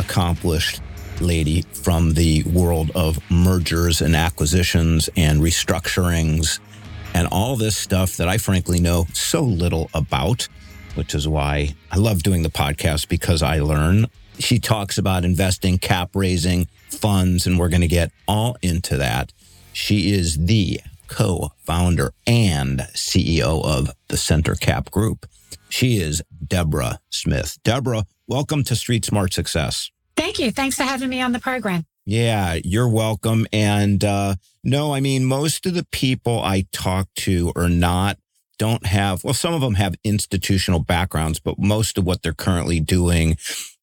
accomplished lady from the world of mergers and acquisitions and restructurings and all this stuff that I frankly know so little about, which is why I love doing the podcast because I learn. She talks about investing, cap raising, funds, and we're going to get all into that. She is the co founder and CEO of the CenterCap Group. She is Deborah Smith. Deborah, welcome to Street Smart Success. Thank you. Thanks for having me on the program. Yeah, you're welcome. And uh, no, I mean, most of the people I talk to are not, don't have, well, some of them have institutional backgrounds, but most of what they're currently doing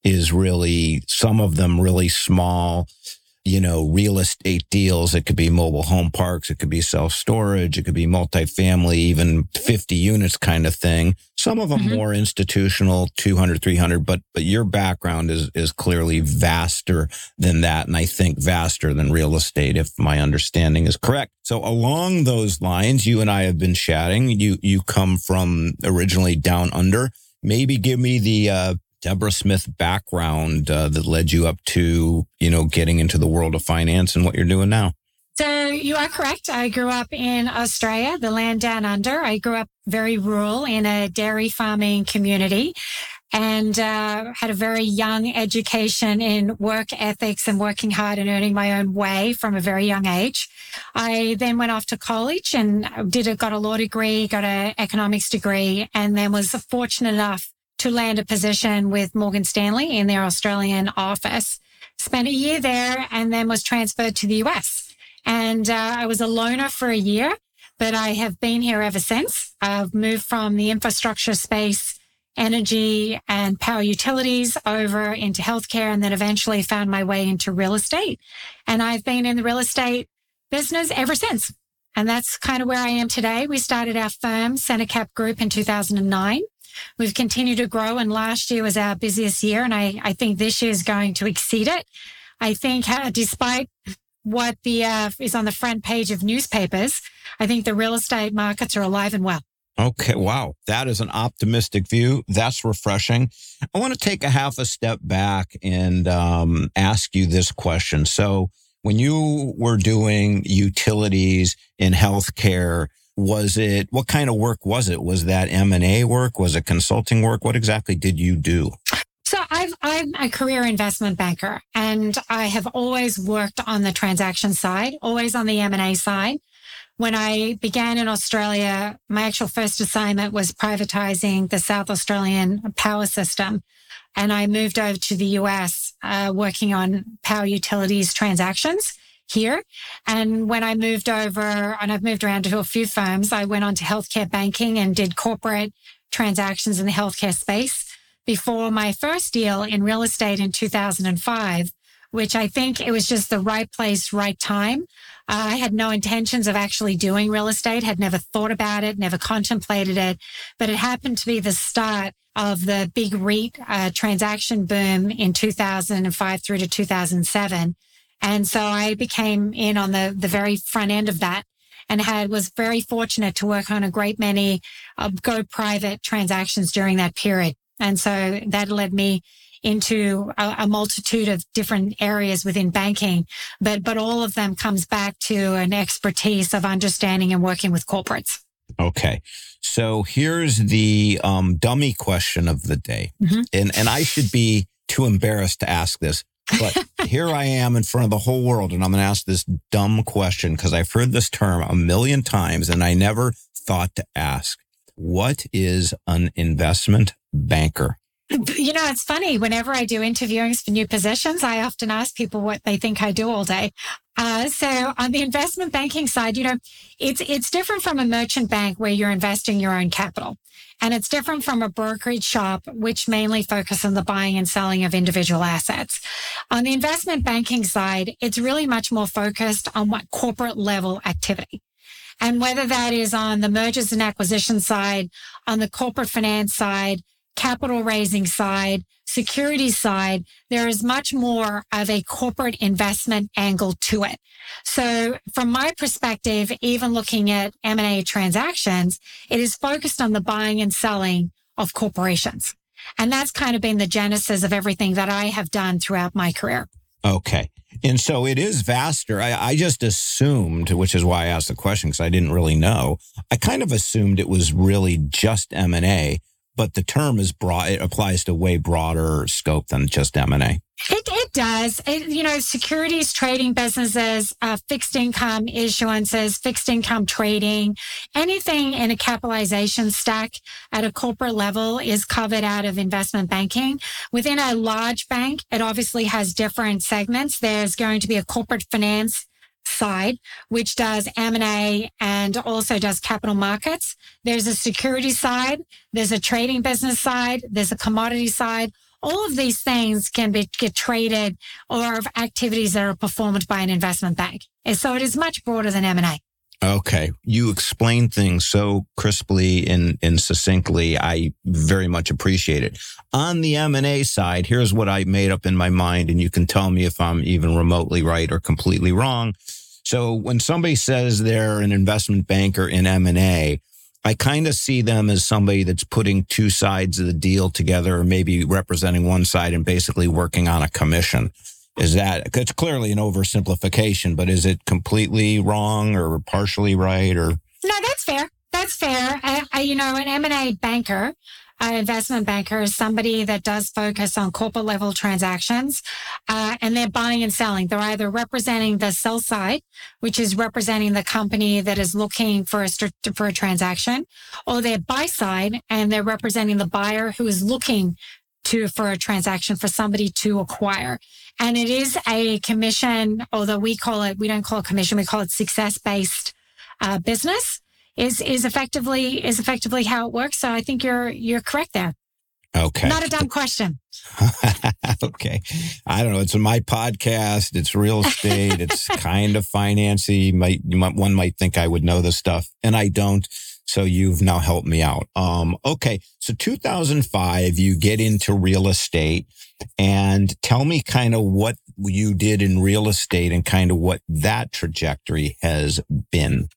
is really, some of them really small you know, real estate deals. It could be mobile home parks. It could be self storage. It could be multifamily, even 50 units kind of thing. Some of them mm-hmm. more institutional, 200, 300, but, but your background is, is clearly vaster than that. And I think vaster than real estate, if my understanding is correct. So along those lines, you and I have been chatting. You, you come from originally down under. Maybe give me the, uh, Deborah Smith background uh, that led you up to, you know, getting into the world of finance and what you're doing now? So you are correct. I grew up in Australia, the land down under. I grew up very rural in a dairy farming community and uh, had a very young education in work ethics and working hard and earning my own way from a very young age. I then went off to college and did a, got a law degree, got an economics degree, and then was fortunate enough to land a position with Morgan Stanley in their Australian office. Spent a year there and then was transferred to the US. And uh, I was a loner for a year, but I have been here ever since. I've moved from the infrastructure space, energy and power utilities over into healthcare and then eventually found my way into real estate. And I've been in the real estate business ever since. And that's kind of where I am today. We started our firm, CenterCap Group, in 2009. We've continued to grow and last year was our busiest year. And I, I think this year is going to exceed it. I think uh, despite what the uh, is on the front page of newspapers, I think the real estate markets are alive and well. Okay, wow. That is an optimistic view. That's refreshing. I want to take a half a step back and um, ask you this question. So, when you were doing utilities in healthcare, was it what kind of work was it was that m&a work was it consulting work what exactly did you do so I've, I'm a career investment banker and I have always worked on the transaction side, always on the M&A side. When I began in Australia, my actual first assignment was privatizing the South Australian power system. And I moved over to the US, uh, working on power utilities transactions here. And when I moved over and I've moved around to a few firms, I went on to healthcare banking and did corporate transactions in the healthcare space before my first deal in real estate in 2005, which I think it was just the right place, right time. Uh, I had no intentions of actually doing real estate, had never thought about it, never contemplated it, but it happened to be the start of the big REIT uh, transaction boom in 2005 through to 2007. And so I became in on the, the very front end of that and had was very fortunate to work on a great many uh, go private transactions during that period. And so that led me into a, a, multitude of different areas within banking, but, but all of them comes back to an expertise of understanding and working with corporates. Okay. So here's the um, dummy question of the day. Mm-hmm. And, and I should be too embarrassed to ask this. But here I am in front of the whole world, and I'm going to ask this dumb question because I've heard this term a million times and I never thought to ask. What is an investment banker? You know, it's funny. Whenever I do interviewings for new positions, I often ask people what they think I do all day. Uh, so on the investment banking side, you know, it's it's different from a merchant bank where you're investing your own capital, and it's different from a brokerage shop which mainly focus on the buying and selling of individual assets. On the investment banking side, it's really much more focused on what corporate level activity. And whether that is on the mergers and acquisition side, on the corporate finance side, capital raising side, security side, there is much more of a corporate investment angle to it. So from my perspective, even looking at M&A transactions, it is focused on the buying and selling of corporations. And that's kind of been the genesis of everything that I have done throughout my career. Okay. And so it is vaster. I, I just assumed, which is why I asked the question because I didn't really know. I kind of assumed it was really just M and A, but the term is broad. It applies to way broader scope than just M and A. It, it does. It, you know, securities trading businesses, uh, fixed income issuances, fixed income trading, anything in a capitalization stack at a corporate level is covered out of investment banking. Within a large bank, it obviously has different segments. There's going to be a corporate finance side, which does M&A and also does capital markets. There's a security side. There's a trading business side. There's a commodity side. All of these things can be get traded or activities that are performed by an investment bank. And so it is much broader than M&A. Okay. You explain things so crisply and, and succinctly. I very much appreciate it. On the M&A side, here's what I made up in my mind, and you can tell me if I'm even remotely right or completely wrong. So when somebody says they're an investment banker in M&A, I kind of see them as somebody that's putting two sides of the deal together or maybe representing one side and basically working on a commission. Is that it's clearly an oversimplification, but is it completely wrong or partially right or No, that's fair. That's fair. I, I, you know, an M&A banker an investment banker is somebody that does focus on corporate level transactions, uh, and they're buying and selling. They're either representing the sell side, which is representing the company that is looking for a for a transaction, or they're buy side and they're representing the buyer who is looking to for a transaction for somebody to acquire. And it is a commission, although we call it, we don't call it commission, we call it success based uh, business is is effectively is effectively how it works. So I think you're you're correct there. Okay. Not a dumb question. okay. I don't know. It's my podcast. It's real estate. it's kind of financy. Might, might one might think I would know this stuff, and I don't. So you've now helped me out. Um, okay. So 2005, you get into real estate and tell me kind of what you did in real estate and kind of what that trajectory has been.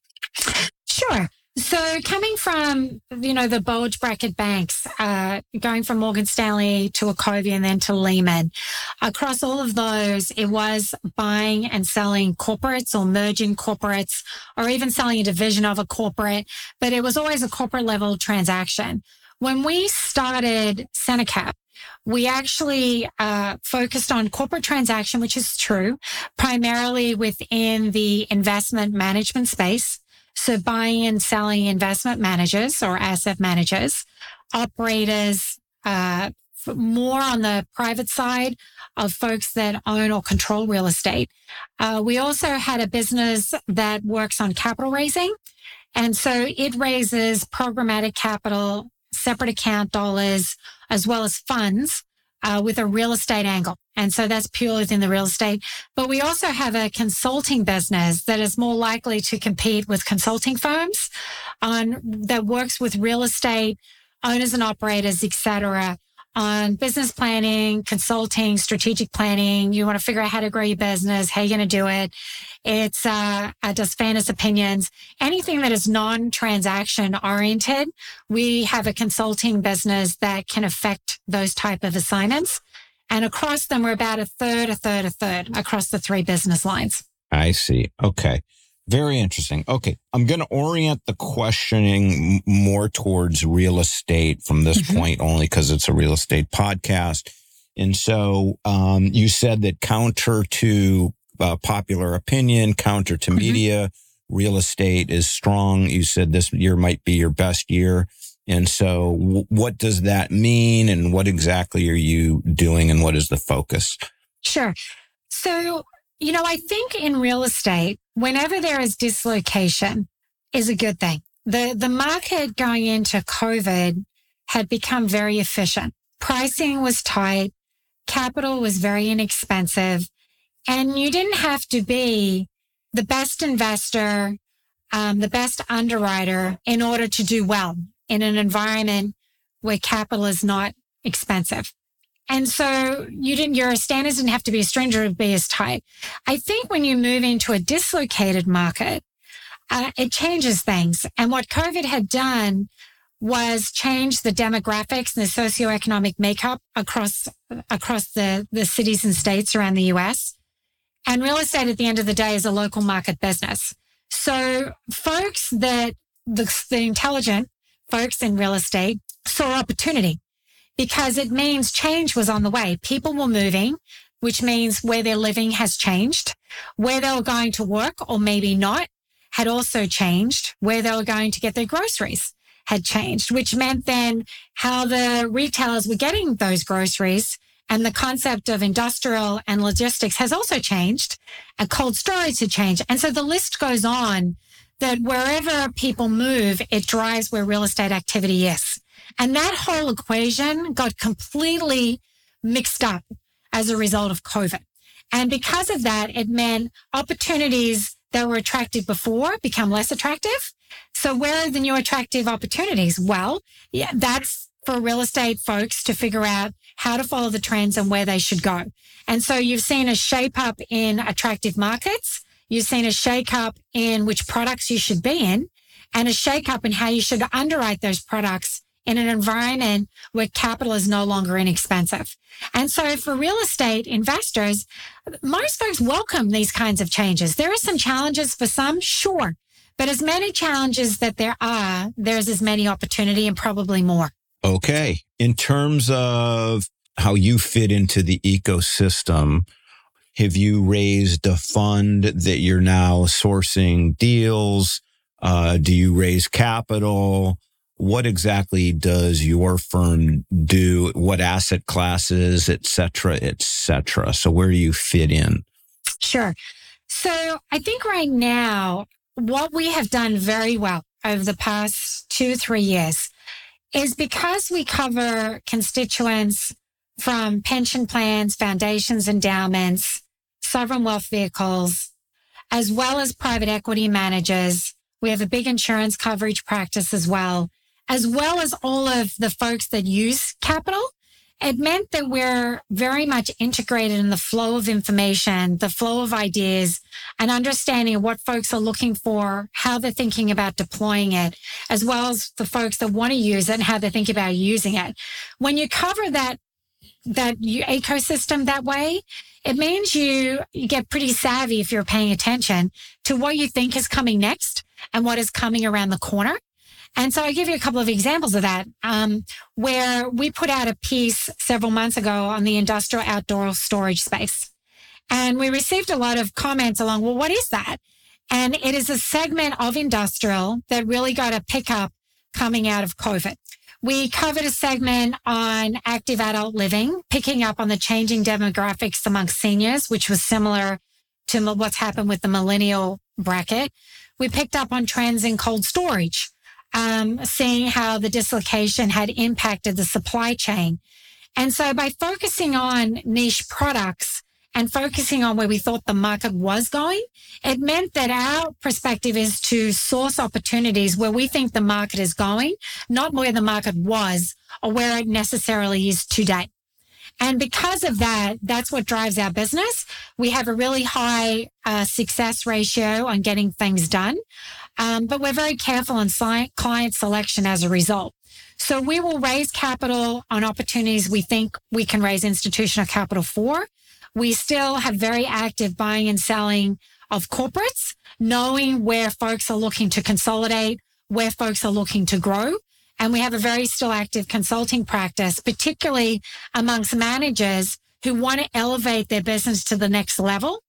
Sure. So coming from, you know, the bulge bracket banks, uh, going from Morgan Stanley to Wachovia and then to Lehman, across all of those, it was buying and selling corporates or merging corporates or even selling a division of a corporate, but it was always a corporate level transaction. When we started CenterCap, we actually uh, focused on corporate transaction, which is true, primarily within the investment management space. So buying and selling investment managers or asset managers, operators, uh, more on the private side of folks that own or control real estate. Uh, we also had a business that works on capital raising. And so it raises programmatic capital, separate account dollars, as well as funds uh, with a real estate angle. And so that's purely within the real estate. But we also have a consulting business that is more likely to compete with consulting firms on that works with real estate owners and operators, et cetera, on business planning, consulting, strategic planning. You want to figure out how to grow your business, how you're going to do it. It's uh, does fairness opinions, anything that is non-transaction oriented. We have a consulting business that can affect those type of assignments, and across them, we're about a third, a third, a third across the three business lines. I see. Okay. Very interesting. Okay. I'm going to orient the questioning more towards real estate from this mm-hmm. point only because it's a real estate podcast. And so um, you said that counter to uh, popular opinion, counter to mm-hmm. media, real estate is strong. You said this year might be your best year. And so w- what does that mean? And what exactly are you doing? And what is the focus? Sure. So, you know, I think in real estate, whenever there is dislocation is a good thing. The, the market going into COVID had become very efficient. Pricing was tight. Capital was very inexpensive and you didn't have to be the best investor, um, the best underwriter in order to do well in an environment where capital is not expensive. And so you didn't, your standards didn't have to be as stringent or be as tight. I think when you move into a dislocated market, uh, it changes things. And what COVID had done was change the demographics and the socioeconomic makeup across, across the, the cities and states around the US. And real estate at the end of the day is a local market business. So folks that the, the intelligent folks in real estate saw opportunity because it means change was on the way. People were moving, which means where they're living has changed. Where they were going to work or maybe not had also changed. Where they were going to get their groceries had changed, which meant then how the retailers were getting those groceries and the concept of industrial and logistics has also changed and cold storage had changed. And so the list goes on that wherever people move, it drives where real estate activity is. And that whole equation got completely mixed up as a result of COVID. And because of that, it meant opportunities that were attractive before become less attractive. So where are the new attractive opportunities? Well, yeah, that's for real estate folks to figure out how to follow the trends and where they should go. And so you've seen a shape up in attractive markets. You've seen a shake up in which products you should be in and a shake up in how you should underwrite those products in an environment where capital is no longer inexpensive. And so for real estate investors, most folks welcome these kinds of changes. There are some challenges for some, sure. But as many challenges that there are, there's as many opportunity and probably more. Okay. In terms of how you fit into the ecosystem, have you raised a fund that you're now sourcing deals? Uh, do you raise capital? What exactly does your firm do? What asset classes, et cetera, et cetera? So where do you fit in? Sure. So I think right now, what we have done very well over the past two, three years is because we cover constituents from pension plans, foundations, endowments, sovereign wealth vehicles, as well as private equity managers. We have a big insurance coverage practice as well, as well as all of the folks that use capital it meant that we're very much integrated in the flow of information, the flow of ideas and understanding what folks are looking for, how they're thinking about deploying it, as well as the folks that want to use it and how they think about using it. When you cover that, that ecosystem that way, it means you, you get pretty savvy if you're paying attention to what you think is coming next and what is coming around the corner. And so I give you a couple of examples of that, um, where we put out a piece several months ago on the industrial outdoor storage space. And we received a lot of comments along, well, what is that? And it is a segment of industrial that really got a pickup coming out of COVID. We covered a segment on active adult living, picking up on the changing demographics amongst seniors, which was similar to what's happened with the millennial bracket. We picked up on trends in cold storage, um, seeing how the dislocation had impacted the supply chain. And so by focusing on niche products and focusing on where we thought the market was going, it meant that our perspective is to source opportunities where we think the market is going, not where the market was or where it necessarily is today. And because of that, that's what drives our business. We have a really high uh, success ratio on getting things done. Um, but we're very careful in client selection as a result. So we will raise capital on opportunities we think we can raise institutional capital for. We still have very active buying and selling of corporates, knowing where folks are looking to consolidate, where folks are looking to grow. And we have a very still active consulting practice, particularly amongst managers who want to elevate their business to the next level,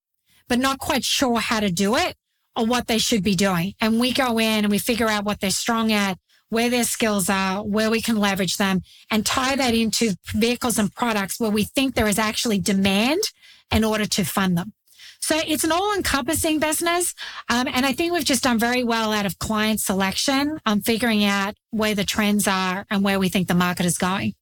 but not quite sure how to do it or what they should be doing. And we go in and we figure out what they're strong at, where their skills are, where we can leverage them and tie that into vehicles and products where we think there is actually demand in order to fund them. So it's an all encompassing business. Um, and I think we've just done very well out of client selection on figuring out where the trends are and where we think the market is going.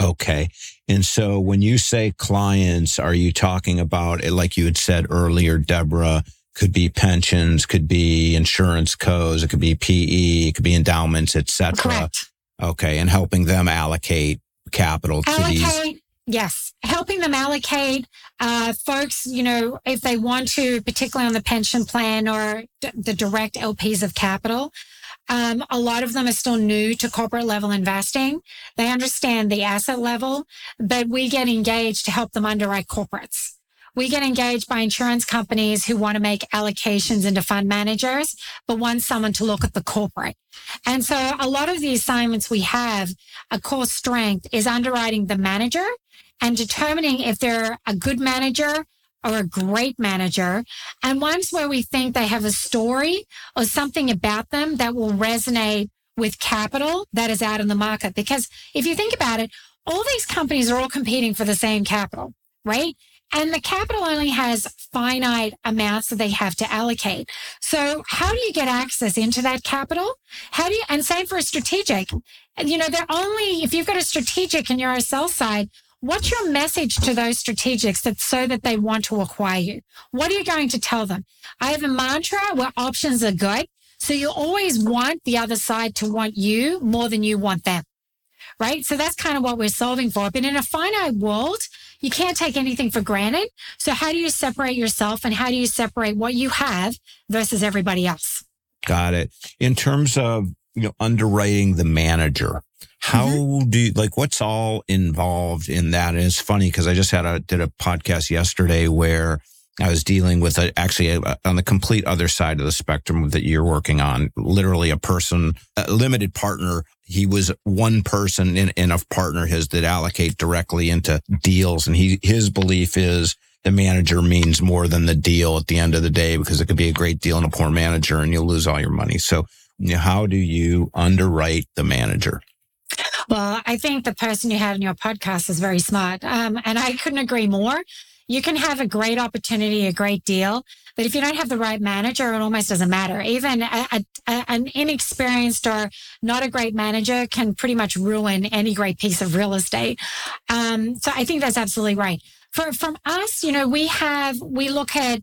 Okay. And so when you say clients, are you talking about, like you had said earlier, Deborah, could be pensions, could be insurance codes, it could be PE, it could be endowments, etc. Correct. Okay, and helping them allocate capital to allocate, these. Yes, helping them allocate. Uh, folks, you know, if they want to, particularly on the pension plan or d- the direct LPs of capital, um, a lot of them are still new to corporate level investing. They understand the asset level, but we get engaged to help them underwrite corporates we get engaged by insurance companies who want to make allocations into fund managers, but want someone to look at the corporate. And so a lot of the assignments we have, a core strength is underwriting the manager and determining if they're a good manager or a great manager and ones where we think they have a story or something about them that will resonate with capital that is out in the market. Because if you think about it, all these companies are all competing for the same capital, right? And the capital only has finite amounts that they have to allocate. So how do you get access into that capital? How do you, and same for a strategic. You know, they're only, if you've got a strategic and you're a sell side, what's your message to those strategics that so that they want to acquire you? What are you going to tell them? I have a mantra where options are good. So you always want the other side to want you more than you want them. Right. So that's kind of what we're solving for. But in a finite world, you can't take anything for granted. So how do you separate yourself and how do you separate what you have versus everybody else? Got it. In terms of, you know, underwriting the manager, how mm-hmm. do you like what's all involved in that? And it's funny because I just had a did a podcast yesterday where I was dealing with a, actually a, on the complete other side of the spectrum that you're working on, literally a person, a limited partner he was one person in, in a partner his that allocate directly into deals. And he, his belief is the manager means more than the deal at the end of the day because it could be a great deal and a poor manager and you'll lose all your money. So you know, how do you underwrite the manager? Well, I think the person you had in your podcast is very smart. Um, and I couldn't agree more. You can have a great opportunity, a great deal, but if you don't have the right manager, it almost doesn't matter. Even a, a, an inexperienced or not a great manager can pretty much ruin any great piece of real estate. Um, so I think that's absolutely right. For, from us, you know, we have, we look at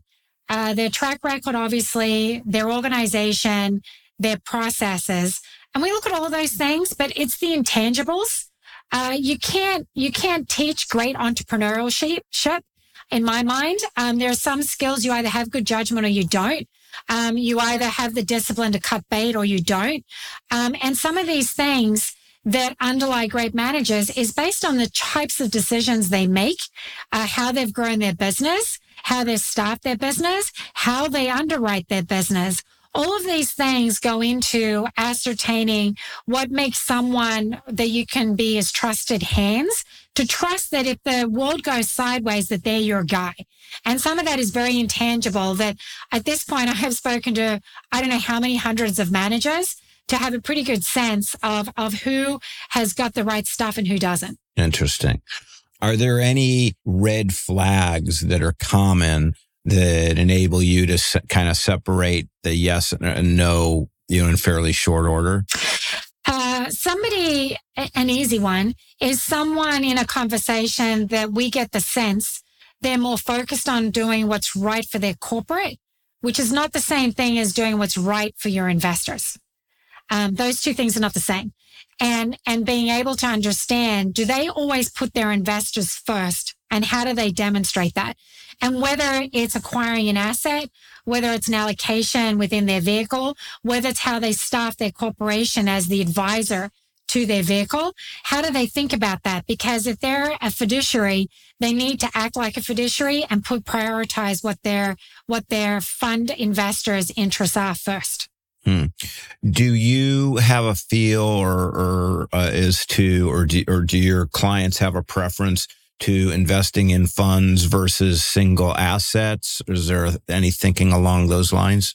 uh, their track record, obviously, their organization, their processes, and we look at all those things, but it's the intangibles. Uh, you can't, you can't teach great entrepreneurship in my mind. Um, there are some skills you either have good judgment or you don't. Um, you either have the discipline to cut bait or you don't. Um, and some of these things that underlie great managers is based on the types of decisions they make, uh, how they've grown their business, how they staff their business, how they underwrite their business all of these things go into ascertaining what makes someone that you can be as trusted hands to trust that if the world goes sideways, that they're your guy. And some of that is very intangible that at this point I have spoken to, I don't know how many hundreds of managers to have a pretty good sense of, of who has got the right stuff and who doesn't. Interesting. Are there any red flags that are common that enable you to se- kind of separate the yes and no, you know, in fairly short order? Uh, somebody, an easy one, is someone in a conversation that we get the sense they're more focused on doing what's right for their corporate, which is not the same thing as doing what's right for your investors. Um, those two things are not the same. And, and being able to understand, do they always put their investors first? And how do they demonstrate that? And whether it's acquiring an asset, whether it's an allocation within their vehicle, whether it's how they staff their corporation as the advisor to their vehicle, how do they think about that? Because if they're a fiduciary, they need to act like a fiduciary and put prioritize what their what their fund investors' interests are first. Hmm. Do you have a feel or, or uh, as to, or do, or do your clients have a preference to investing in funds versus single assets? Is there any thinking along those lines?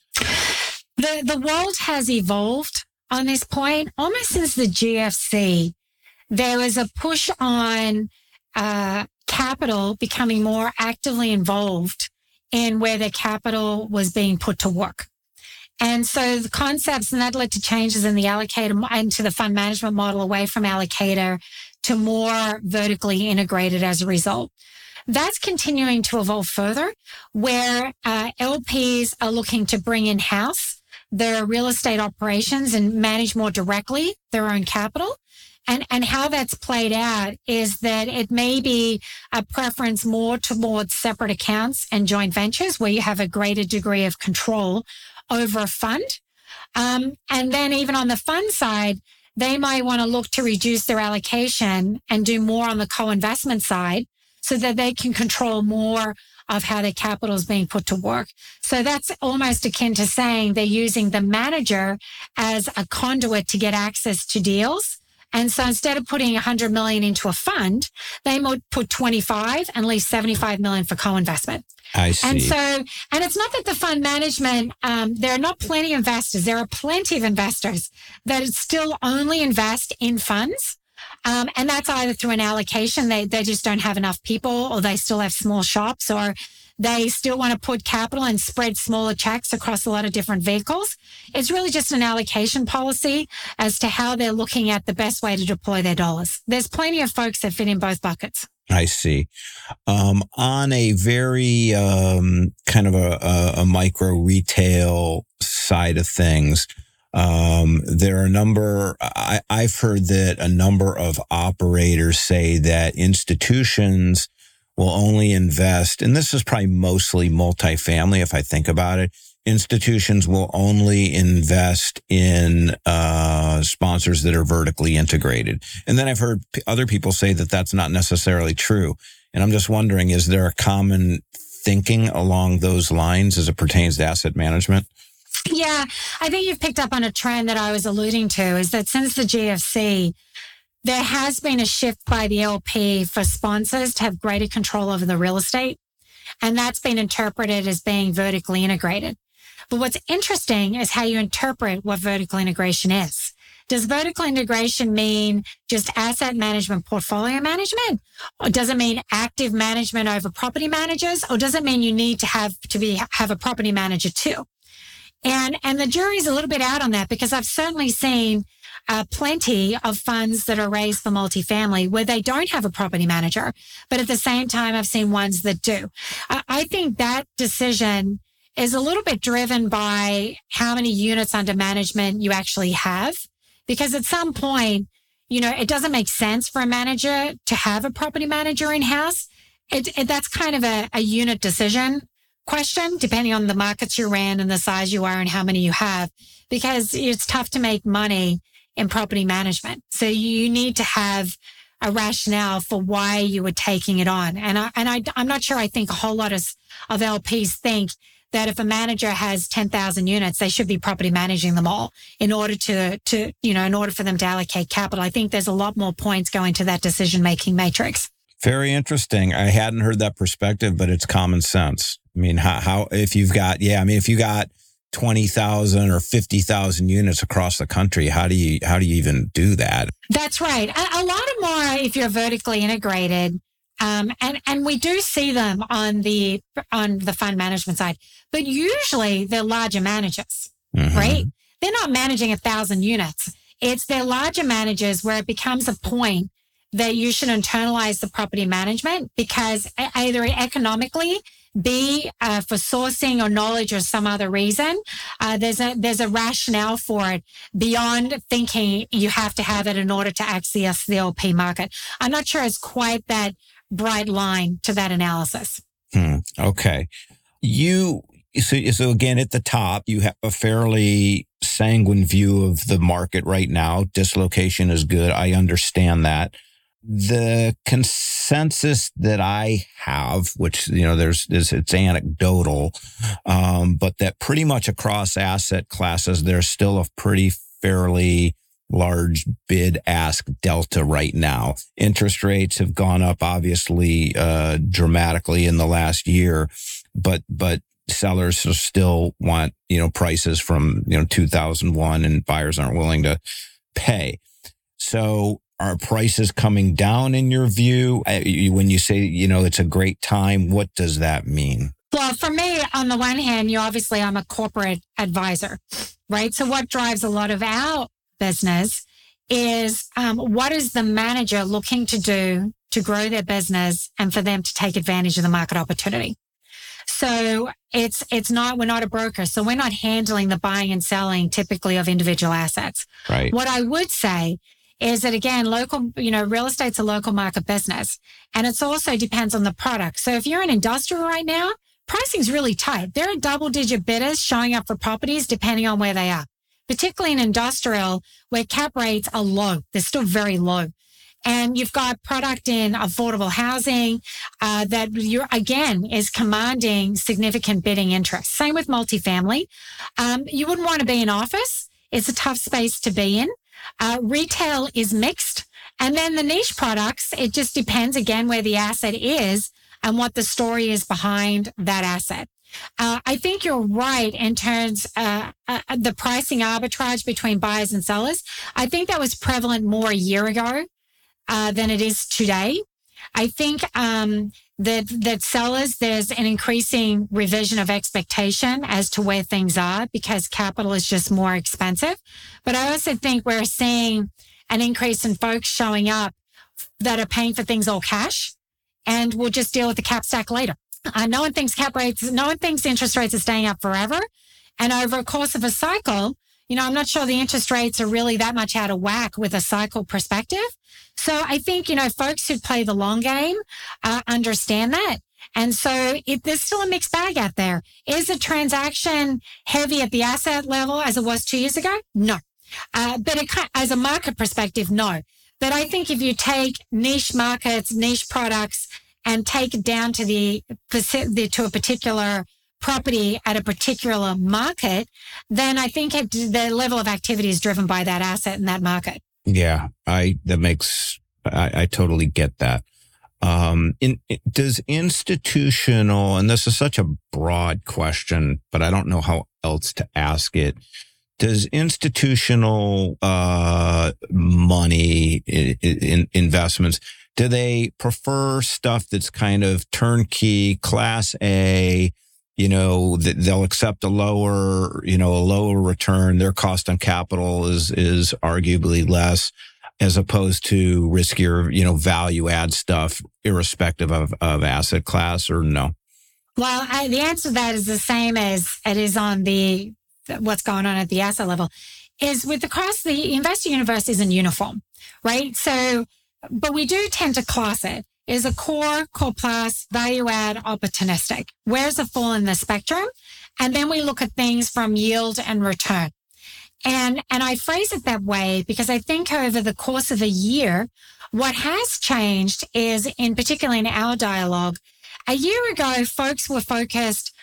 The, the world has evolved on this point. Almost since the GFC, there was a push on uh, capital becoming more actively involved in where their capital was being put to work. And so the concepts, and that led to changes in the allocator and to the fund management model away from allocator to more vertically integrated as a result. That's continuing to evolve further where uh, LPs are looking to bring in house their real estate operations and manage more directly their own capital. And, and how that's played out is that it may be a preference more towards separate accounts and joint ventures where you have a greater degree of control over a fund. Um, and then even on the fund side, they might want to look to reduce their allocation and do more on the co-investment side so that they can control more of how their capital is being put to work. So that's almost akin to saying they're using the manager as a conduit to get access to deals. And so instead of putting 100 million into a fund, they might put 25 and leave 75 million for co-investment. I see. And so, and it's not that the fund management, um, there are not plenty of investors. There are plenty of investors that still only invest in funds. Um, and that's either through an allocation. They, they just don't have enough people or they still have small shops or they still want to put capital and spread smaller checks across a lot of different vehicles. It's really just an allocation policy as to how they're looking at the best way to deploy their dollars. There's plenty of folks that fit in both buckets. I see. Um, on a very um, kind of a, a, a, micro retail side of things, um, there are a number, I, I've heard that a number of operators say that institutions will only invest, and this is probably mostly multifamily if I think about it. Institutions will only invest in uh, sponsors that are vertically integrated. And then I've heard other people say that that's not necessarily true. And I'm just wondering, is there a common thinking along those lines as it pertains to asset management? Yeah, I think you've picked up on a trend that I was alluding to is that since the GFC, there has been a shift by the LP for sponsors to have greater control over the real estate. And that's been interpreted as being vertically integrated. But what's interesting is how you interpret what vertical integration is. Does vertical integration mean just asset management, portfolio management? Or does it mean active management over property managers? Or does it mean you need to have to be, have a property manager too? And, and the jury's a little bit out on that because I've certainly seen uh, plenty of funds that are raised for multifamily where they don't have a property manager. But at the same time, I've seen ones that do. I, I think that decision is a little bit driven by how many units under management you actually have. Because at some point, you know, it doesn't make sense for a manager to have a property manager in house. It, it, that's kind of a, a unit decision question, depending on the markets you're in and the size you are and how many you have, because it's tough to make money in property management. So you need to have a rationale for why you were taking it on. And I, and I, I'm not sure I think a whole lot of, of LPs think that if a manager has 10,000 units, they should be property managing them all in order to, to, you know, in order for them to allocate capital. I think there's a lot more points going to that decision making matrix. Very interesting. I hadn't heard that perspective, but it's common sense. I mean, how, how if you've got, yeah, I mean, if you got 20,000 or 50,000 units across the country, how do you, how do you even do that? That's right. A, a lot of more if you're vertically integrated. Um, and, and we do see them on the, on the fund management side, but usually they're larger managers, mm-hmm. right? They're not managing a thousand units. It's their larger managers where it becomes a point that you should internalize the property management because either economically B, uh, for sourcing or knowledge or some other reason, uh, there's a there's a rationale for it beyond thinking you have to have it in order to access the LP market. I'm not sure it's quite that bright line to that analysis. Hmm. Okay, you so so again at the top you have a fairly sanguine view of the market right now. Dislocation is good. I understand that the consensus that I have, which you know, there's is it's anecdotal, um, but that pretty much across asset classes, there's still a pretty fairly large bid ask delta right now. Interest rates have gone up obviously uh, dramatically in the last year, but but sellers still want, you know, prices from, you know, 2001 and buyers aren't willing to pay. So are prices coming down in your view? Uh, when you say, you know, it's a great time, what does that mean? Well, for me, on the one hand, you obviously, I'm a corporate advisor, right? So what drives a lot of our business is um, what is the manager looking to do to grow their business and for them to take advantage of the market opportunity. So it's, it's not, we're not a broker. So we're not handling the buying and selling typically of individual assets. Right. What I would say is that again, local, you know, real estate's a local market business and it's also depends on the product. So if you're an industrial right now, pricing's really tight. There are double digit bidders showing up for properties depending on where they are, particularly in industrial where cap rates are low. They're still very low. And you've got product in affordable housing uh, that you're again is commanding significant bidding interest. Same with multifamily. Um, you wouldn't want to be in office. It's a tough space to be in. Uh, retail is mixed. And then the niche products, it just depends again where the asset is and what the story is behind that asset. Uh, I think you're right in terms uh, uh, the pricing arbitrage between buyers and sellers. I think that was prevalent more a year ago uh, than it is today. I think um, that that sellers there's an increasing revision of expectation as to where things are because capital is just more expensive. But I also think we're seeing an increase in folks showing up that are paying for things all cash, and we'll just deal with the cap stack later. Uh, no one thinks cap rates, no one thinks interest rates are staying up forever, and over a course of a cycle, you know, I'm not sure the interest rates are really that much out of whack with a cycle perspective. So I think, you know, folks who play the long game uh, understand that. And so if there's still a mixed bag out there. Is a transaction heavy at the asset level as it was two years ago? No. Uh, but it, as a market perspective, no. But I think if you take niche markets, niche products, and take it down to the, to a particular property at a particular market, then I think it, the level of activity is driven by that asset in that market. Yeah, I that makes I, I totally get that. Um, in, does institutional, and this is such a broad question, but I don't know how else to ask it. Does institutional uh, money in, in investments do they prefer stuff that's kind of turnkey, class A? You know, they'll accept a lower, you know, a lower return. Their cost on capital is is arguably less as opposed to riskier, you know, value add stuff, irrespective of, of asset class or no? Well, I, the answer to that is the same as it is on the what's going on at the asset level. Is with across the investor universe isn't uniform, right? So, but we do tend to class it. Is a core, core plus, value add, opportunistic. Where's it fall in the spectrum? And then we look at things from yield and return. And, and I phrase it that way because I think over the course of a year, what has changed is in particular in our dialogue, a year ago, folks were focused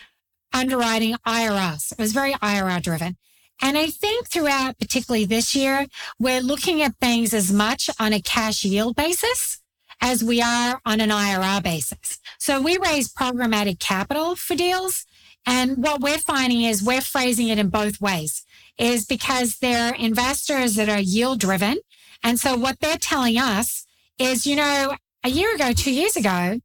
underwriting IRRs. It was very IRR driven. And I think throughout, particularly this year, we're looking at things as much on a cash yield basis as we are on an IRR basis. So we raise programmatic capital for deals. And what we're finding is we're phrasing it in both ways is because they're investors that are yield driven. And so what they're telling us is, you know, a year ago, two years ago,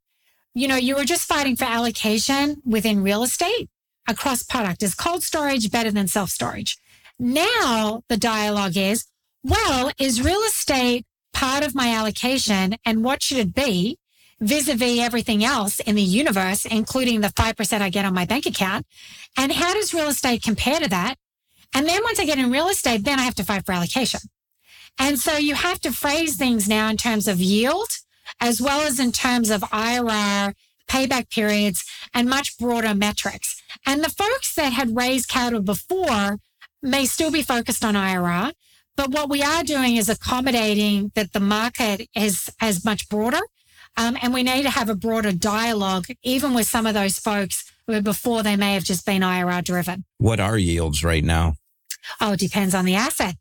you know, you were just fighting for allocation within real estate across product. Is cold storage better than self storage? Now the dialogue is, well, is real estate part of my allocation and what should it be vis-a-vis everything else in the universe, including the 5% I get on my bank account? And how does real estate compare to that? And then once I get in real estate, then I have to fight for allocation. And so you have to phrase things now in terms of yield, as well as in terms of IRR, payback periods, and much broader metrics. And the folks that had raised capital before may still be focused on IRR, but what we are doing is accommodating that the market is as much broader. Um, and we need to have a broader dialogue, even with some of those folks where before they may have just been IRR driven. What are yields right now? Oh, it depends on the asset.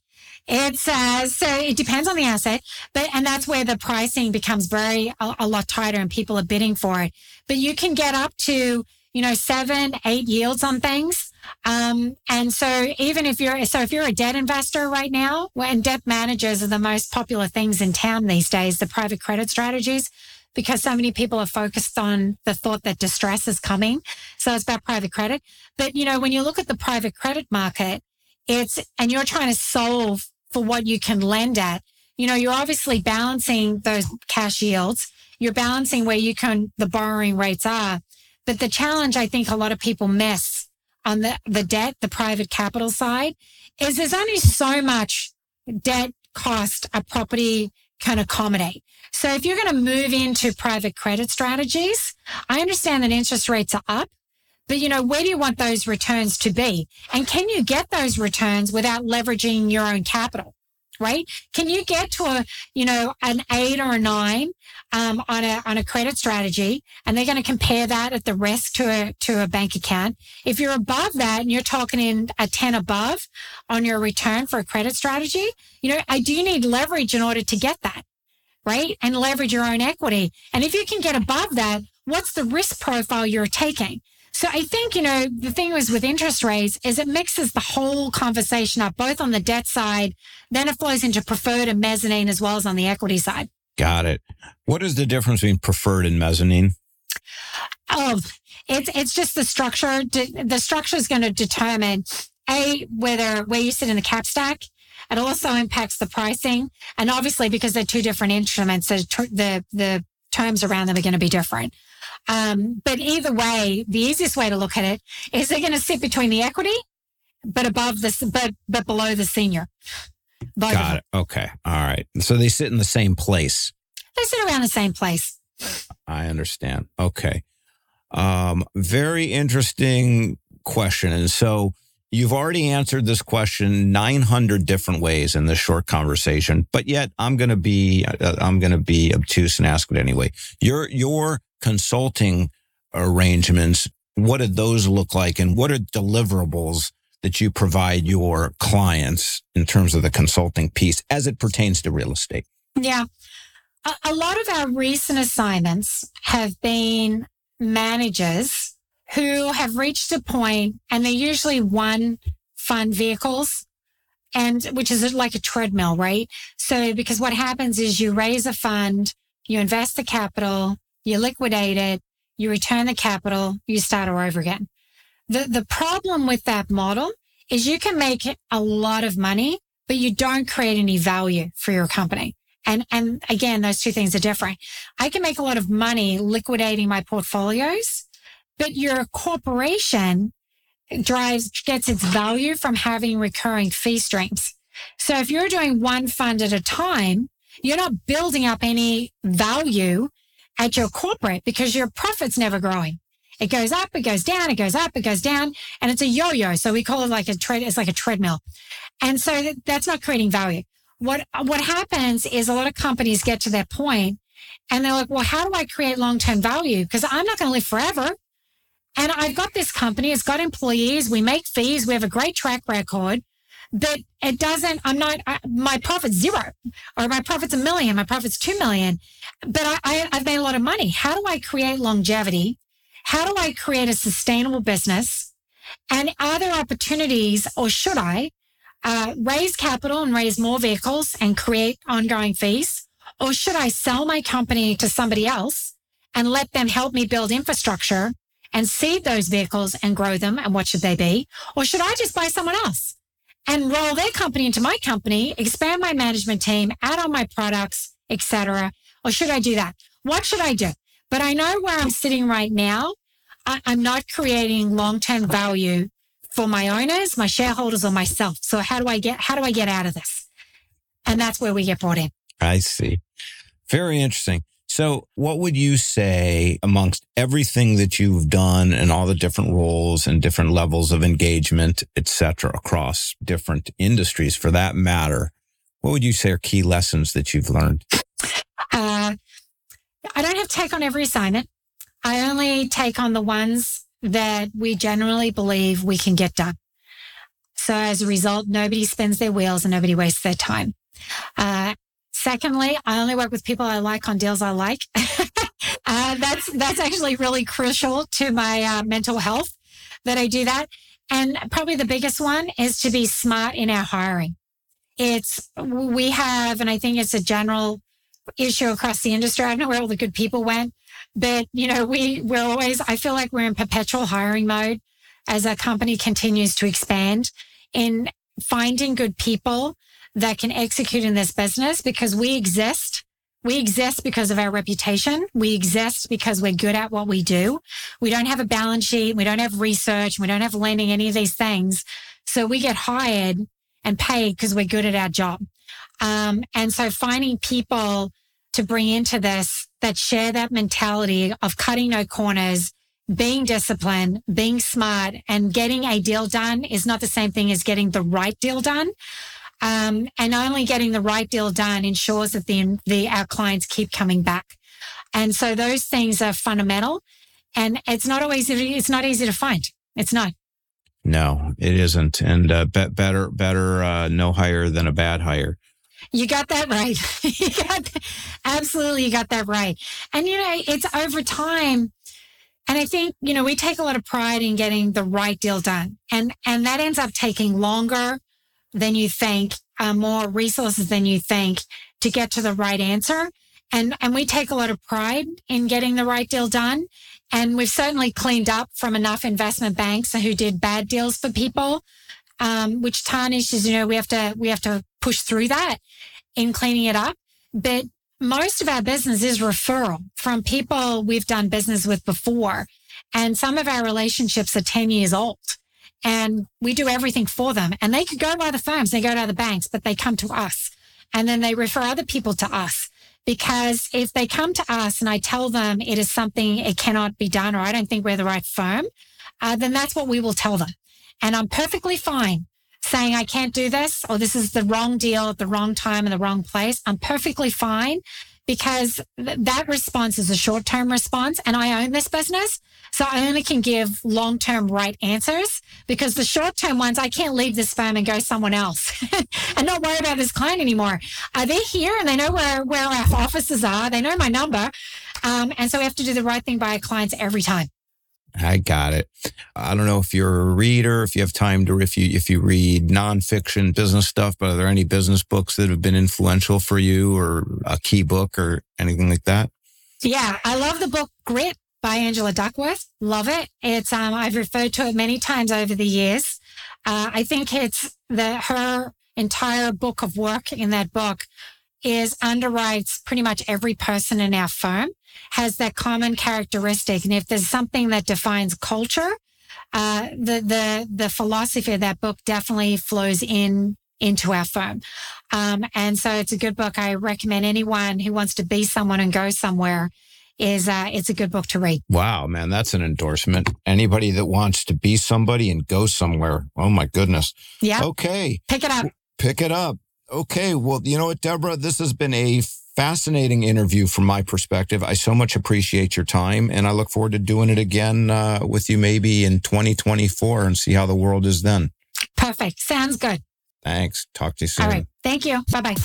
It's uh, so it depends on the asset, but and that's where the pricing becomes very a, a, lot tighter and people are bidding for it. But you can get up to you know, seven, eight yields on things. Um, and so even if you're, so if you're a debt investor right now, and debt managers are the most popular things in town these days, the private credit strategies, because so many people are focused on the thought that distress is coming. So it's about private credit. But, you know, when you look at the private credit market, it's, and you're trying to solve for what you can lend at, you know, you're obviously balancing those cash yields. You're balancing where you can, the borrowing rates are. But the challenge I think a lot of people miss on the, the debt, the private capital side is there's only so much debt cost a property can accommodate. So if you're going to move into private credit strategies, I understand that interest rates are up, but you know, where do you want those returns to be? And can you get those returns without leveraging your own capital? Right? Can you get to a, you know, an eight or a nine, um, on a, on a credit strategy and they're going to compare that at the risk to a, to a bank account. If you're above that and you're talking in a 10 above on your return for a credit strategy, you know, I do need leverage in order to get that, right? And leverage your own equity. And if you can get above that, what's the risk profile you're taking? So I think, you know, the thing was with interest rates is it mixes the whole conversation up, both on the debt side, then it flows into preferred and mezzanine as well as on the equity side. Got it. What is the difference between preferred and mezzanine? Oh, it's, it's just the structure. The structure is going to determine a, whether where you sit in the cap stack. It also impacts the pricing. And obviously because they're two different instruments, the, the, the terms around them are going to be different. Um, but either way, the easiest way to look at it is they're going to sit between the equity, but above this, but, but below the senior. Both Got it. Okay. All right. So they sit in the same place. They sit around the same place. I understand. Okay. Um, very interesting question. And so you've already answered this question 900 different ways in this short conversation, but yet I'm going to be, uh, I'm going to be obtuse and ask it anyway. Your, your consulting arrangements, what did those look like? And what are deliverables that you provide your clients in terms of the consulting piece as it pertains to real estate? Yeah. A, lot of our recent assignments have been managers who have reached a point and they're usually one fund vehicles and which is like a treadmill, right? So because what happens is you raise a fund, you invest the capital, you liquidate it, you return the capital, you start all over again. The, the problem with that model is you can make a lot of money, but you don't create any value for your company. And, and again, those two things are different. I can make a lot of money liquidating my portfolios, but your corporation drives, gets its value from having recurring fee streams. So if you're doing one fund at a time, you're not building up any value at your corporate because your profit's never growing. It goes up, it goes down, it goes up, it goes down, and it's a yo-yo. So we call it like a tread, it's like a treadmill. And so that's not creating value. What, what happens is a lot of companies get to that point and they're like, well, how do I create long-term value? Because I'm not going to live forever. And I've got this company. It's got employees. We make fees. We have a great track record but it doesn't, I'm not, I, my profit's zero or my profit's a million, my profit's 2 million, but I, I, I've made a lot of money. How do I create longevity? How do I create a sustainable business? And are there opportunities or should I uh, raise capital and raise more vehicles and create ongoing fees? Or should I sell my company to somebody else and let them help me build infrastructure and seed those vehicles and grow them? And what should they be? Or should I just buy someone else? And roll their company into my company, expand my management team, add on my products, etc. Or should I do that? What should I do? But I know where I'm sitting right now. I, I'm not creating long-term value for my owners, my shareholders, or myself. So how do I get how do I get out of this? And that's where we get brought in. I see. Very interesting. So, what would you say amongst everything that you've done and all the different roles and different levels of engagement, et cetera, across different industries for that matter? What would you say are key lessons that you've learned? Uh, I don't have take on every assignment. I only take on the ones that we generally believe we can get done. So as a result, nobody spends their wheels and nobody wastes their time. Uh, Secondly, I only work with people I like on deals I like. uh, that's that's actually really crucial to my uh, mental health that I do that. And probably the biggest one is to be smart in our hiring. It's we have, and I think it's a general issue across the industry. I don't know where all the good people went, but you know, we we're always. I feel like we're in perpetual hiring mode as our company continues to expand in finding good people that can execute in this business because we exist. We exist because of our reputation. We exist because we're good at what we do. We don't have a balance sheet. We don't have research. We don't have lending, any of these things. So we get hired and paid because we're good at our job. Um, and so finding people to bring into this that share that mentality of cutting no corners, being disciplined, being smart and getting a deal done is not the same thing as getting the right deal done. Um, and only getting the right deal done ensures that the, the, our clients keep coming back. And so those things are fundamental and it's not always, it's not easy to find. It's not. No, it isn't. And uh, be- better, better uh, no hire than a bad hire. You got that right. you got that, absolutely, you got that right. And you know, it's over time. And I think, you know, we take a lot of pride in getting the right deal done. And, and that ends up taking longer than you think, uh, more resources than you think to get to the right answer. And, and we take a lot of pride in getting the right deal done. And we've certainly cleaned up from enough investment banks who did bad deals for people, um, which tarnishes, you know, we have to, we have to push through that in cleaning it up. But most of our business is referral from people we've done business with before. And some of our relationships are 10 years old and we do everything for them. And they could go to other firms, they go to other banks, but they come to us and then they refer other people to us. Because if they come to us and I tell them it is something it cannot be done or I don't think we're the right firm, uh, then that's what we will tell them. And I'm perfectly fine saying I can't do this or this is the wrong deal at the wrong time in the wrong place. I'm perfectly fine because th- that response is a short term response and I own this business. So I only can give long term right answers because the short term ones, I can't leave this firm and go someone else and not worry about this client anymore. Uh, they're here and they know where, where our offices are. They know my number. Um, and so we have to do the right thing by our clients every time. I got it. I don't know if you're a reader, if you have time to, if you, if you read nonfiction business stuff, but are there any business books that have been influential for you or a key book or anything like that? Yeah. I love the book Grit by Angela Duckworth. Love it. It's, um, I've referred to it many times over the years. Uh, I think it's the, her entire book of work in that book is underwrites pretty much every person in our firm has that common characteristic. And if there's something that defines culture, uh, the, the, the philosophy of that book definitely flows in into our firm. Um, and so it's a good book. I recommend anyone who wants to be someone and go somewhere is uh, it's a good book to read. Wow, man, that's an endorsement. Anybody that wants to be somebody and go somewhere. Oh my goodness. Yeah. Okay. Pick it up. Pick it up. Okay. Well, you know what, Deborah, this has been a fascinating interview from my perspective. I so much appreciate your time and I look forward to doing it again uh, with you maybe in 2024 and see how the world is then. Perfect. Sounds good. Thanks. Talk to you soon. All right. Thank you. Bye bye.